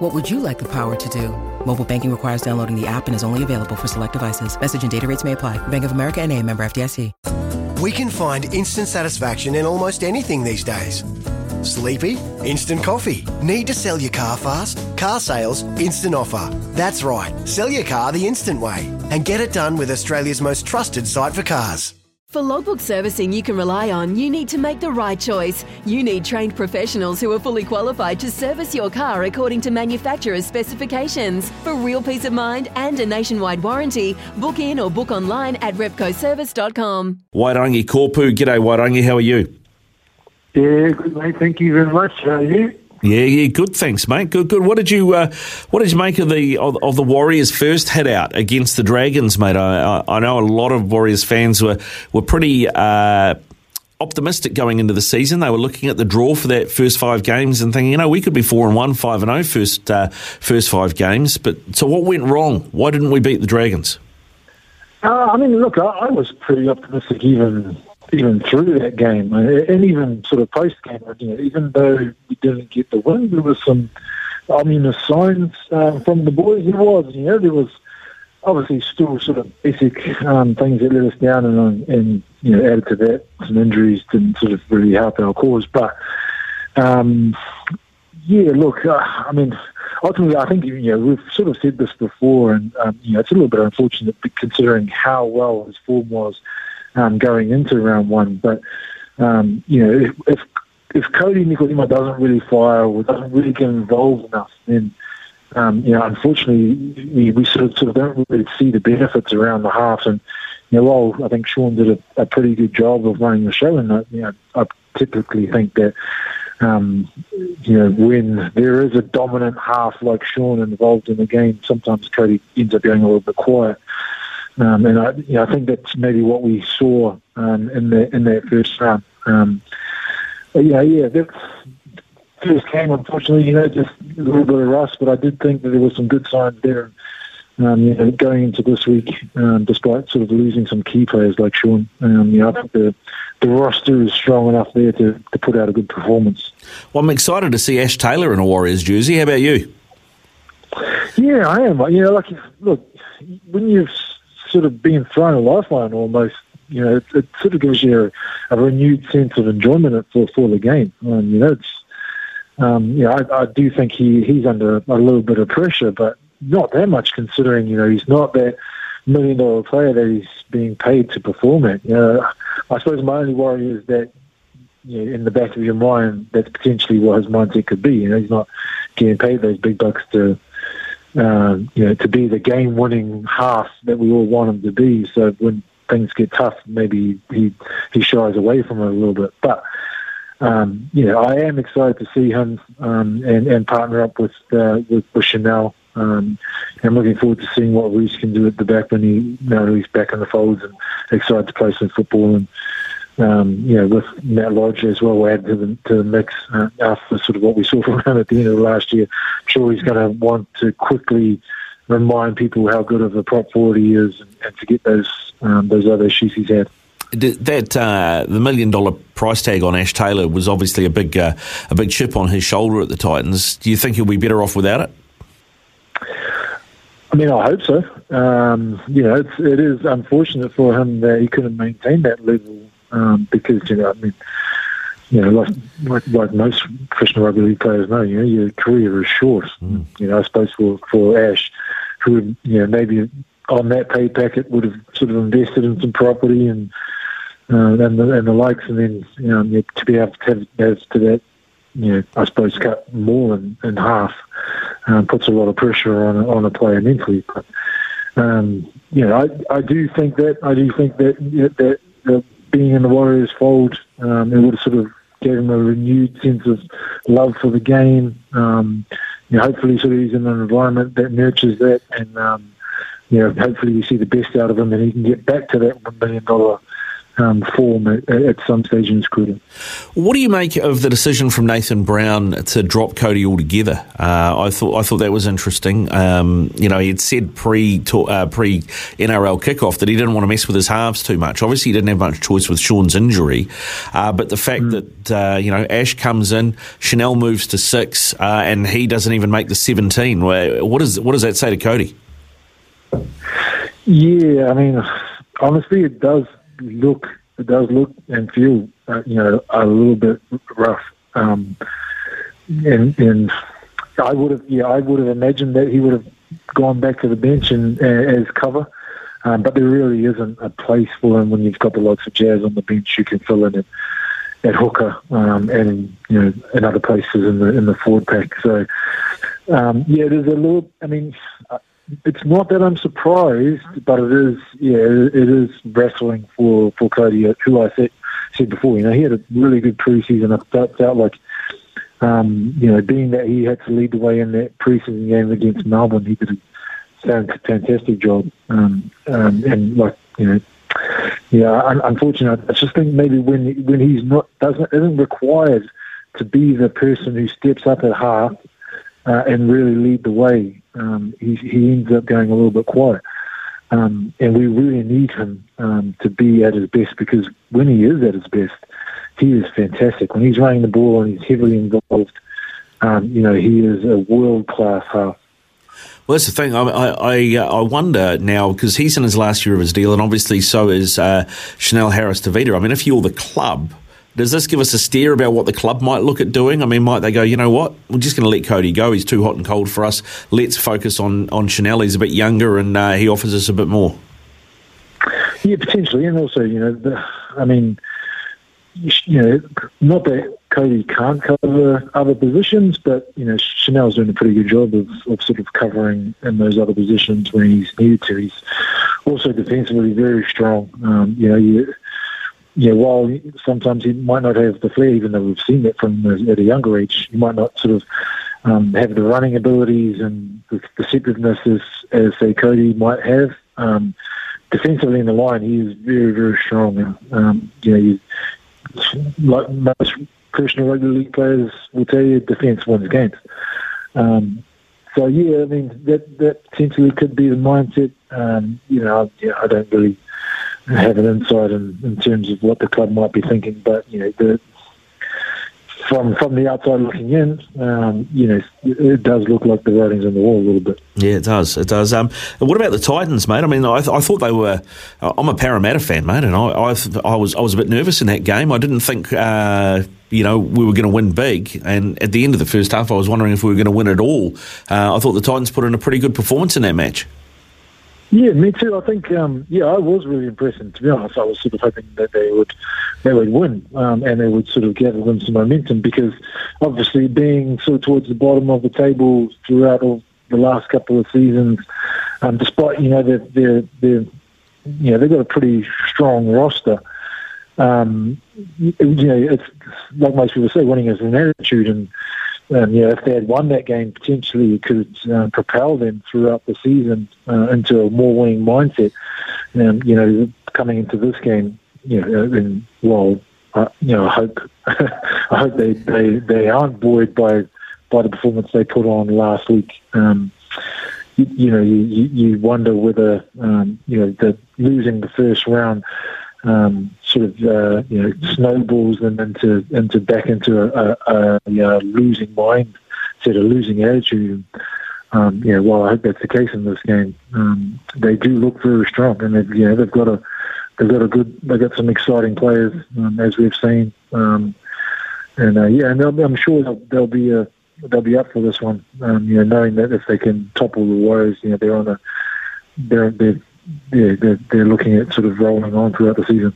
What would you like the power to do? Mobile banking requires downloading the app and is only available for select devices. Message and data rates may apply. Bank of America and a member FDIC. We can find instant satisfaction in almost anything these days. Sleepy? Instant coffee. Need to sell your car fast? Car sales, instant offer. That's right. Sell your car the instant way and get it done with Australia's most trusted site for cars. For logbook servicing you can rely on, you need to make the right choice. You need trained professionals who are fully qualified to service your car according to manufacturer's specifications. For real peace of mind and a nationwide warranty, book in or book online at repcoservice.com. Wairangi Koopu. G'day, Wairangi. How are you? Yeah, good mate. Thank you very much. How are you? Yeah, yeah, good. Thanks, mate. Good, good. What did you, uh, what did you make of the of, of, the Warriors' first head out against the Dragons, mate? I, I, I know a lot of Warriors fans were were pretty uh, optimistic going into the season. They were looking at the draw for that first five games and thinking, you know, we could be four and one, five and oh first uh, first five games. But so, what went wrong? Why didn't we beat the Dragons? Uh, I mean, look, I, I was pretty optimistic even even through that game, and even sort of post game, you know, even though we didn't get the win, there was some ominous signs uh, from the boys. There was, you know, there was obviously still sort of basic um, things that let us down, and, and you know, added to that, some injuries didn't sort of really help our cause. But um, yeah, look, uh, I mean, ultimately, I think you know we've sort of said this before, and um, you know, it's a little bit unfortunate considering how well his form was um, going into round one. But um, you know, if, if if Kodi Nikorima doesn't really fire or doesn't really get involved enough, then um, you know, unfortunately, we, we sort of sort of don't really see the benefits around the half. And you know, while I think Shaun did a, a pretty good job of running the show, and I, you know, I typically think that. Um, you know, when there is a dominant half like Shaun involved in the game, sometimes Kodi ends up going a little bit quiet. Um, and I, you know, I think that's maybe what we saw um, in the in that first round. Um, yeah, yeah, that first game, unfortunately, you know, just a little bit of rust, but I did think that there were some good signs there. Um, you know, going into this week, um, despite sort of losing some key players like Shaun, um, you know, I think the the roster is strong enough there to, to put out a good performance. Well, I'm excited to see Ash Taylor in a Warriors jersey. How about you? Yeah, I am. You know, like look, when you've sort of being thrown a lifeline almost. You know, it, it sort of gives you a, a, renewed sense of enjoyment for for the game. Um, you know, it's um, you know, I, I do think he he's under a little bit of pressure, but not that much considering you know he's not that million dollar player that he's being paid to perform at. You know, I suppose my only worry is that you know, in the back of your mind, that's potentially what his mindset could be. You know, he's not getting paid those big bucks to uh, you know, to be the game-winning half that we all want him to be. So when things get tough, maybe he he shies away from it a little bit. But um, you know, I am excited to see him um, and and partner up with uh, with, with Chanel. Um, I'm looking forward to seeing what Reece can do at the back when he now that he's back in the folds and excited to play some football and um, you know, with Matt Lodge as well we add to the, to the mix uh, after sort of what we saw from him at the end of last year. I'm sure he's going to want to quickly remind people how good of a prop forward he is and, and to get those um, those other issues he's had. That uh, the million dollar price tag on Ash Taylor was obviously a big uh, a big chip on his shoulder at the Titans. Do you think he'll be better off without it? I mean, I hope so. Um, you know, it's, it is unfortunate for him that he couldn't maintain that level um, because you know, I mean, you know, like, like, like most professional rugby league players know, you know, your career is short. Mm. You know, I suppose for for Ash, who would, you know maybe on that pay packet would have sort of invested in some property and uh, and the and the likes, and then you know to be able to have, have to that, you know, I suppose cut more than in half um, puts a lot of pressure on a, on a player mentally. But um, you know, I I do think that I do think that that, that being in the Warriors fold, um, it would have sort of gave him a renewed sense of love for the game. Um, you know, hopefully, sort of he's in an environment that nurtures that, and um, you know, hopefully we see the best out of him, and he can get back to that one million dollar um, form at, at, some stage in his career. What do you make of the decision from Nathan Brown to drop Kodi altogether? Uh, I thought I thought that was interesting. Um, you know, he had said pre uh, pre NRL kickoff that he didn't want to mess with his halves too much. Obviously, he didn't have much choice with Shaun's injury, uh, but the fact mm. that uh, you know Ash comes in, Chanel moves to six, uh, and he doesn't even make the seventeen. What is what does that say to Kodi? Yeah, I mean, honestly, it does look it does look and feel uh, you know a little bit rough. Um, and and I would have yeah I would have imagined that he would have gone back to the bench and uh, as cover. Um, but there really isn't a place for him when you've got the likes of Jazz on the bench you can fill in at, at hooker um, and you know in other places in the in the forward pack. So um, yeah, there's a little. I mean, it's not that I'm surprised, but it is, yeah, it is wrestling for for Kodi, who I said said before. You know, he had a really good preseason. I felt, felt like, um, you know, being that he had to lead the way in that preseason game against Melbourne, he did a fantastic job. Um, um, and like, you know, yeah, unfortunately, I just think maybe when when he's not doesn't isn't required to be the person who steps up at half uh, and really lead the way, um, he, he ends up going a little bit quiet. Um, and we really need him um, to be at his best because when he is at his best, he is fantastic. When he's running the ball and he's heavily involved, um, you know, he is a world class half. Well, that's the thing. I I, uh, I wonder now because he's in his last year of his deal, and obviously so is uh, Chanel Harris Tavita. I mean, if you're the club, does this give us a steer about what the club might look at doing? I mean, might they go, you know what, we're just going to let Kodi go. He's too hot and cold for us. Let's focus on, on Chanel. He's a bit younger and uh, he offers us a bit more. Yeah, potentially. And also, you know, the, I mean, you know, not that Kodi can't cover other positions, but, you know, Chanel's doing a pretty good job of, of sort of covering in those other positions when he's needed to. He's also defensively very strong. Um, you know, you yeah, while sometimes he might not have the flair, even though we've seen that from at a younger age, he might not sort of um, have the running abilities and the perceptiveness as, as say Kodi might have. Um, defensively in the line, he is very, very strong. And, um, you know, you, like most professional rugby league players will tell you, defence wins games. Um, so yeah, I mean that that potentially could be the mindset. Um, you know, yeah, I don't really have an insight in, in terms of what the club might be thinking. But you know, the, from from the outside looking in, um, you know, it does look like the writing's on the wall a little bit. Yeah, it does. It does. Um, what about the Titans, mate? I mean, I, th- I thought they were. I'm a Parramatta fan, mate, and I, I, I, was I was a bit nervous in that game. I didn't think. Uh, you know, we were going to win big. And at the end of the first half, I was wondering if we were going to win at all. Uh, I thought the Titans put in a pretty good performance in that match. Yeah, me too. I think, um, yeah, I was really impressed. And to be honest, I was sort of hoping that they would, they would win, um, and they would sort of gather them some momentum because, obviously, being sort of towards the bottom of the table throughout all the last couple of seasons, um, despite you know they're, they're, they're, you know they've got a pretty strong roster. Um, you know, it's like most people say, winning is an attitude, and um, you know, if they had won that game, potentially it could uh, propel them throughout the season uh, into a more winning mindset. And you know, coming into this game, you know, and well, uh, you know, I hope I hope they, they, they aren't buoyed by by the performance they put on last week. Um, you, you, know, you, you wonder whether um, you know the losing the first round um, sort of uh, you know snowballs them into into back into a, a, a, a losing mind, sort of losing attitude. Um, know, while I hope that's the case in this game, um, they do look very strong, and they've you know they've got a they've got a good they've got some exciting players um, as we've seen, um, and uh, yeah, and I'm sure they'll, they'll be a uh, they'll be up for this one. Um, you know, knowing that if they can topple the Warriors, you know they're on a they're they're yeah, they're, they're looking at sort of rolling on throughout the season.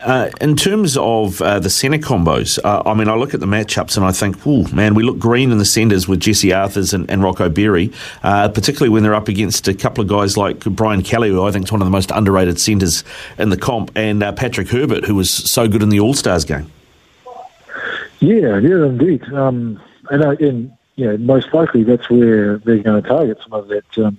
Uh, in terms of uh, the centre combos, uh, I mean, I look at the matchups and I think, oh man, we look green in the centres with Jesse Arthurs and, and Rocco Berry, uh, particularly when they're up against a couple of guys like Brian Kelly, who I think is one of the most underrated centres in the comp, and uh, Patrick Herbert, who was so good in the All Stars game. Yeah, yeah, indeed. Um, and, uh, and yeah, most likely that's where they're going to target some of that. Um,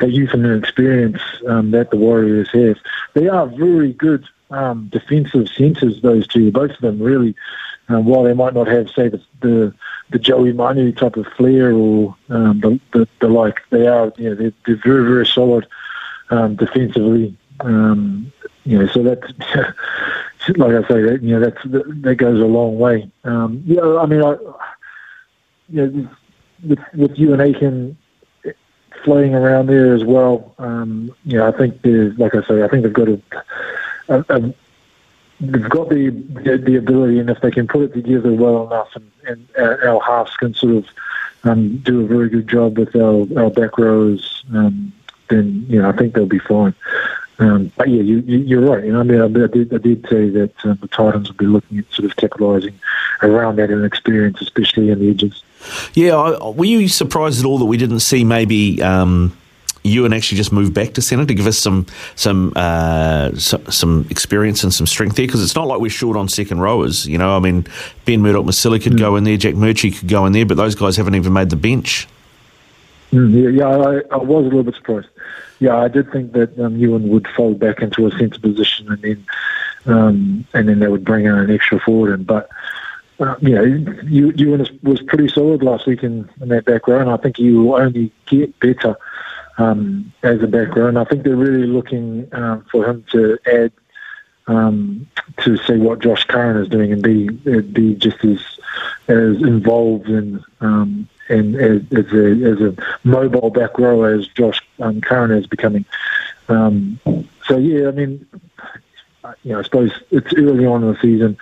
that youth and experience um, that the Warriors have. They are very good um, defensive centres. Those two, both of them, really. Um, while they might not have, say, the the, the Joey Manu type of flair or um, the, the, the like, they are. You know, they're, they're very very solid um, defensively. Um, you know, so that's like I say, that you know that's that goes a long way. Um, yeah, I mean, I, you know, with with Euan Aitken floating around there as well. Um, you know, I think like I say, I think they've got a, a, a they've got the, the, the ability, and if they can put it together well enough, and, and our, halves can sort of um, do a very good job with our, our back rows, um, then you know I think they'll be fine. Um, but yeah, you, you, are right. You know, I mean, I, I, did, I did say that um, the Titans will be looking at sort of capitalising around that and experience, especially in the edges. Yeah, I, were you surprised at all that we didn't see maybe um, Euan actually just move back to centre to give us some some uh, some, some, experience and some strength there? Because it's not like we're short on second rowers. You know, I mean, Ben Murdoch Masila could mm. go in there, Jack Murchie could go in there, but those guys haven't even made the bench. Mm, yeah, yeah I, I, was a little bit surprised. Yeah, I did think that um, Euan would fold back into a centre position and then um, and then they would bring in an extra forward. And but uh, you know, Euan was pretty solid last week in, in that back row, and I think he will only get better um, as a back row. And I think they're really looking um, for him to add um, to see what Josh Curran is doing and be be just as as involved in um, and as, as, a, as a mobile back row as Josh um, Curran is becoming. Um, so yeah, I mean, you know, I suppose it's early on in the season.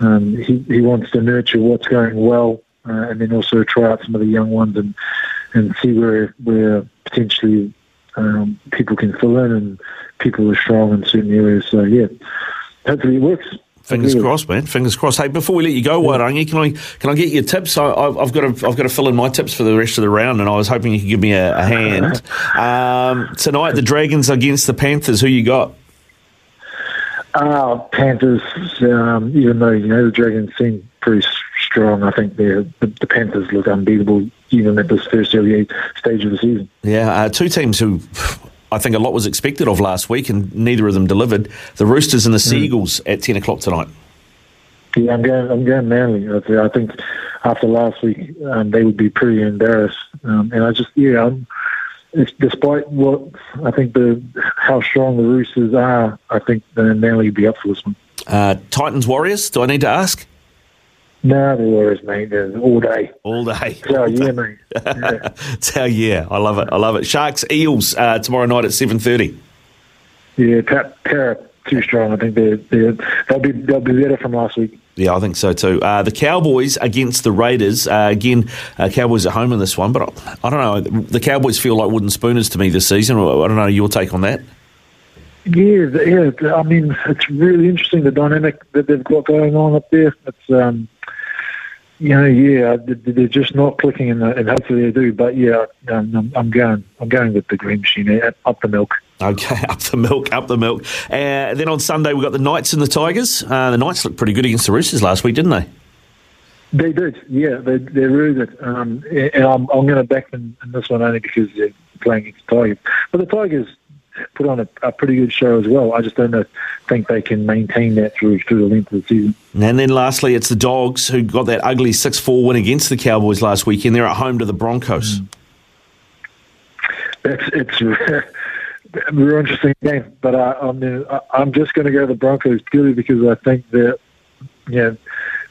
Um, he he wants to nurture what's going well, uh, and then also try out some of the young ones and and see where where potentially um, people can fill in and people are strong in certain areas. So yeah, hopefully it works. Fingers crossed, man. Fingers crossed. Hey, before we let you go, Wairangi, can I can I get your tips? I, have got to I've got to fill in my tips for the rest of the round, and I was hoping you could give me a, a hand. Um, tonight, the Dragons against the Panthers. Who you got? Uh, Panthers. Um, even though you know the Dragons seem pretty strong, I think the, the Panthers look unbeatable even at this first early stage of the season. Yeah, uh, two teams who I think a lot was expected of last week, and neither of them delivered. The Roosters and the hmm. Sea Eagles mm. at ten o'clock tonight. Yeah, I'm going. I'm going Manly. I think after last week, um, they would be pretty embarrassed. Um, and I just, yeah, I'm, despite what I think the how strong the Roosters are, I think the Manly would be up for this one. Uh, Titans Warriors. Do I need to ask? No, the Warriors, mate. All day. All day. It's our year, mate. Yeah. it's our year. I love it. I love it. Sharks, Eels, uh, tomorrow night at 7.30. Yeah, Parra too strong. I think they're, they're, they'll, be, they'll be better from last week. Yeah, I think so too. Uh, the Cowboys against the Raiders. Uh, again, uh, Cowboys at home in this one, but I, I, don't know. The Cowboys feel like wooden spooners to me this season. I don't know your take on that. Yeah, yeah. I mean, it's really interesting the dynamic that they've got going on up there. It's um, you know, yeah, they're just not clicking, in and, and hopefully they do. But yeah, um, I'm going, I'm going with the green machine up the milk. Okay, up the milk, up the milk. Uh, then on Sunday we've got the Knights and the Tigers. Uh, the Knights looked pretty good against the Roosters last week, didn't they? They did, yeah. They, they're really good. Um, and I'm, I'm going to back them in this one only because they're playing against the Tigers. But the Tigers, put on a, a, pretty good show as well. I just don't know, think they can maintain that through through the length of the season. And then lastly, it's the Dogs who got that ugly six four win against the Cowboys last weekend. They're at home to the Broncos. Mm. It's it's a real interesting game, but I, I mean I'm just going to go to the Broncos purely because I think that yeah. You know,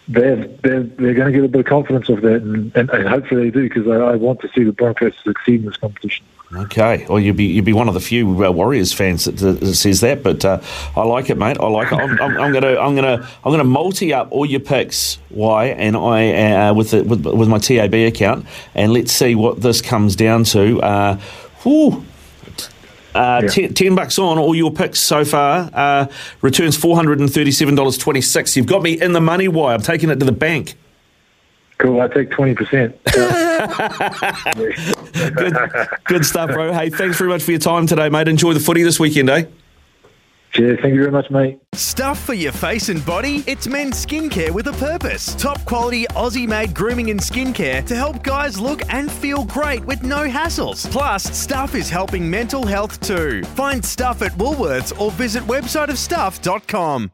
they're, they're, they're going to get a bit of confidence of that, and, and, and hopefully they do, because I, I, want to see the Broncos succeed in this competition. Okay, well you'd be you'd be one of the few uh, Warriors fans that, that, says that, but uh, I like it, mate. I like it. I'm, I'm, I'm, gonna I'm gonna I'm gonna multi up all your picks, why, and I uh, with, the, with with my TAB account, and let's see what this comes down to. Uh, whew, uh, yeah. ten, 10 bucks on all your picks so far. Uh, returns $437.26. You've got me in the money. Why? I'm taking it to the bank. Cool. I take 20%. good, good stuff, bro. Hey, thanks very much for your time today, mate. Enjoy the footy this weekend, eh? Cheers. Thank you very much, mate. Stuff for your face and body? It's men's skincare with a purpose. Top quality Aussie made grooming and skincare to help guys look and feel great with no hassles. Plus, Stuff is helping mental health too. Find Stuff at Woolworths or visit websiteofstuff.com.